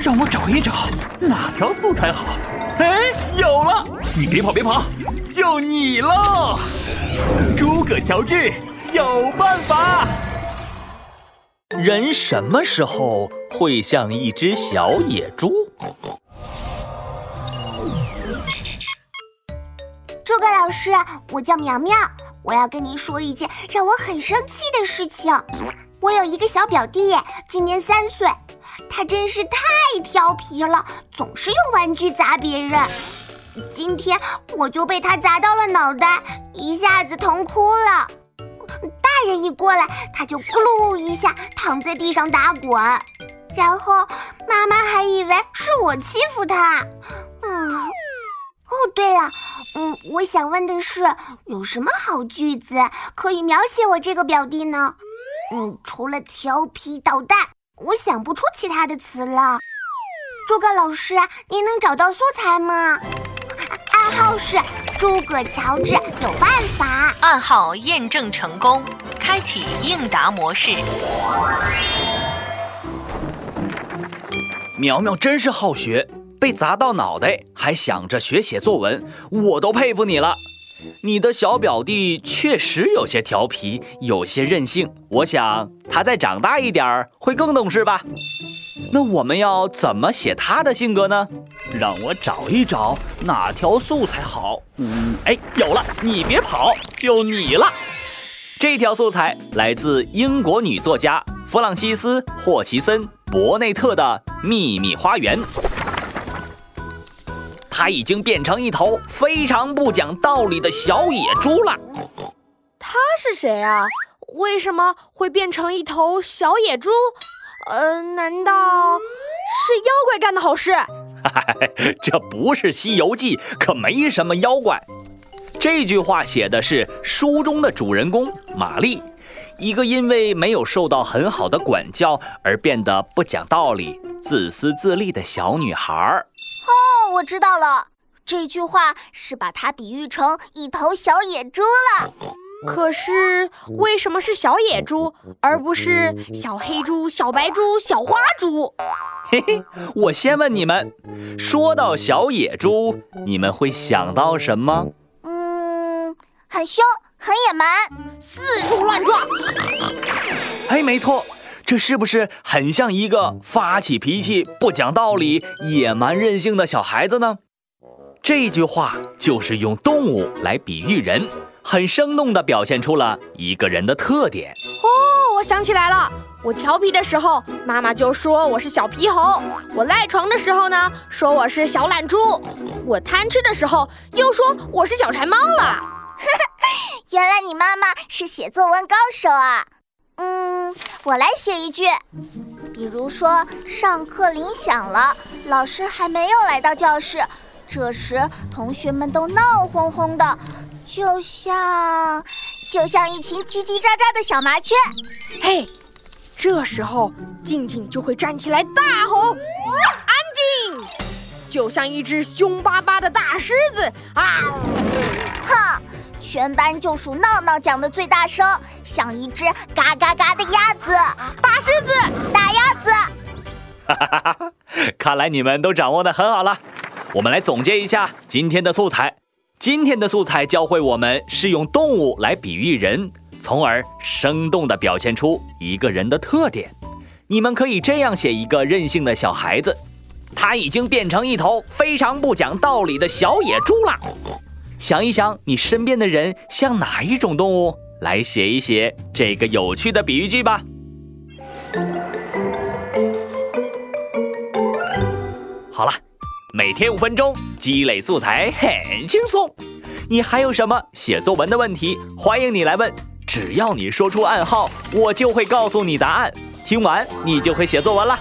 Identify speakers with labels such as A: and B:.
A: 让我找一找哪条素材好。哎，有了！你别跑，别跑，就你了，诸葛乔治有办法。
B: 人什么时候会像一只小野猪？
C: 诸葛老师，我叫苗苗，我要跟您说一件让我很生气的事情。我有一个小表弟，今年三岁，他真是太调皮了，总是用玩具砸别人。今天我就被他砸到了脑袋，一下子疼哭了。大人一过来，他就咕噜一下躺在地上打滚，然后妈妈还以为是我欺负他。嗯，哦，对了，嗯，我想问的是，有什么好句子可以描写我这个表弟呢？嗯，除了调皮捣蛋，我想不出其他的词了。诸葛老师，您能找到素材吗？暗号是诸葛乔治有办法。
D: 暗号验证成功，开启应答模式。
B: 苗苗真是好学，被砸到脑袋还想着学写作文，我都佩服你了。你的小表弟确实有些调皮，有些任性。我想他再长大一点儿会更懂事吧。那我们要怎么写他的性格呢？让我找一找哪条素材好。嗯，哎，有了！你别跑，就你了。这条素材来自英国女作家弗朗西斯·霍奇森·伯内特的《秘密花园》。他已经变成一头非常不讲道理的小野猪了。
E: 他是谁啊？为什么会变成一头小野猪？呃，难道是妖怪干的好事？
B: 这不是《西游记》，可没什么妖怪。这句话写的是书中的主人公玛丽，一个因为没有受到很好的管教而变得不讲道理、自私自利的小女孩儿。
C: 我知道了，这句话是把它比喻成一头小野猪了。
E: 可是为什么是小野猪，而不是小黑猪、小白猪、小花猪？
B: 嘿嘿，我先问你们，说到小野猪，你们会想到什么？
C: 嗯，很凶，很野蛮，
E: 四处乱撞。
B: 嘿，没错。这是不是很像一个发起脾气、不讲道理、野蛮任性的小孩子呢？这句话就是用动物来比喻人，很生动地表现出了一个人的特点。
E: 哦，我想起来了，我调皮的时候，妈妈就说我是小皮猴；我赖床的时候呢，说我是小懒猪；我贪吃的时候，又说我是小馋猫了。
C: 原来你妈妈是写作文高手啊！嗯，我来写一句，比如说上课铃响了，老师还没有来到教室，这时同学们都闹哄哄的，就像就像一群叽叽喳喳的小麻雀。
E: 嘿，这时候静静就会站起来大吼：“安静！”就像一只凶巴巴的大狮子啊！
C: 哼。全班就数闹闹讲的最大声，像一只嘎嘎嘎的鸭子。
E: 大狮子，
C: 大鸭子。
B: 哈哈哈哈看来你们都掌握的很好了。我们来总结一下今天的素材。今天的素材教会我们是用动物来比喻人，从而生动地表现出一个人的特点。你们可以这样写一个任性的小孩子，他已经变成一头非常不讲道理的小野猪了。想一想，你身边的人像哪一种动物？来写一写这个有趣的比喻句吧。好了，每天五分钟，积累素材很轻松。你还有什么写作文的问题？欢迎你来问，只要你说出暗号，我就会告诉你答案。听完，你就会写作文了。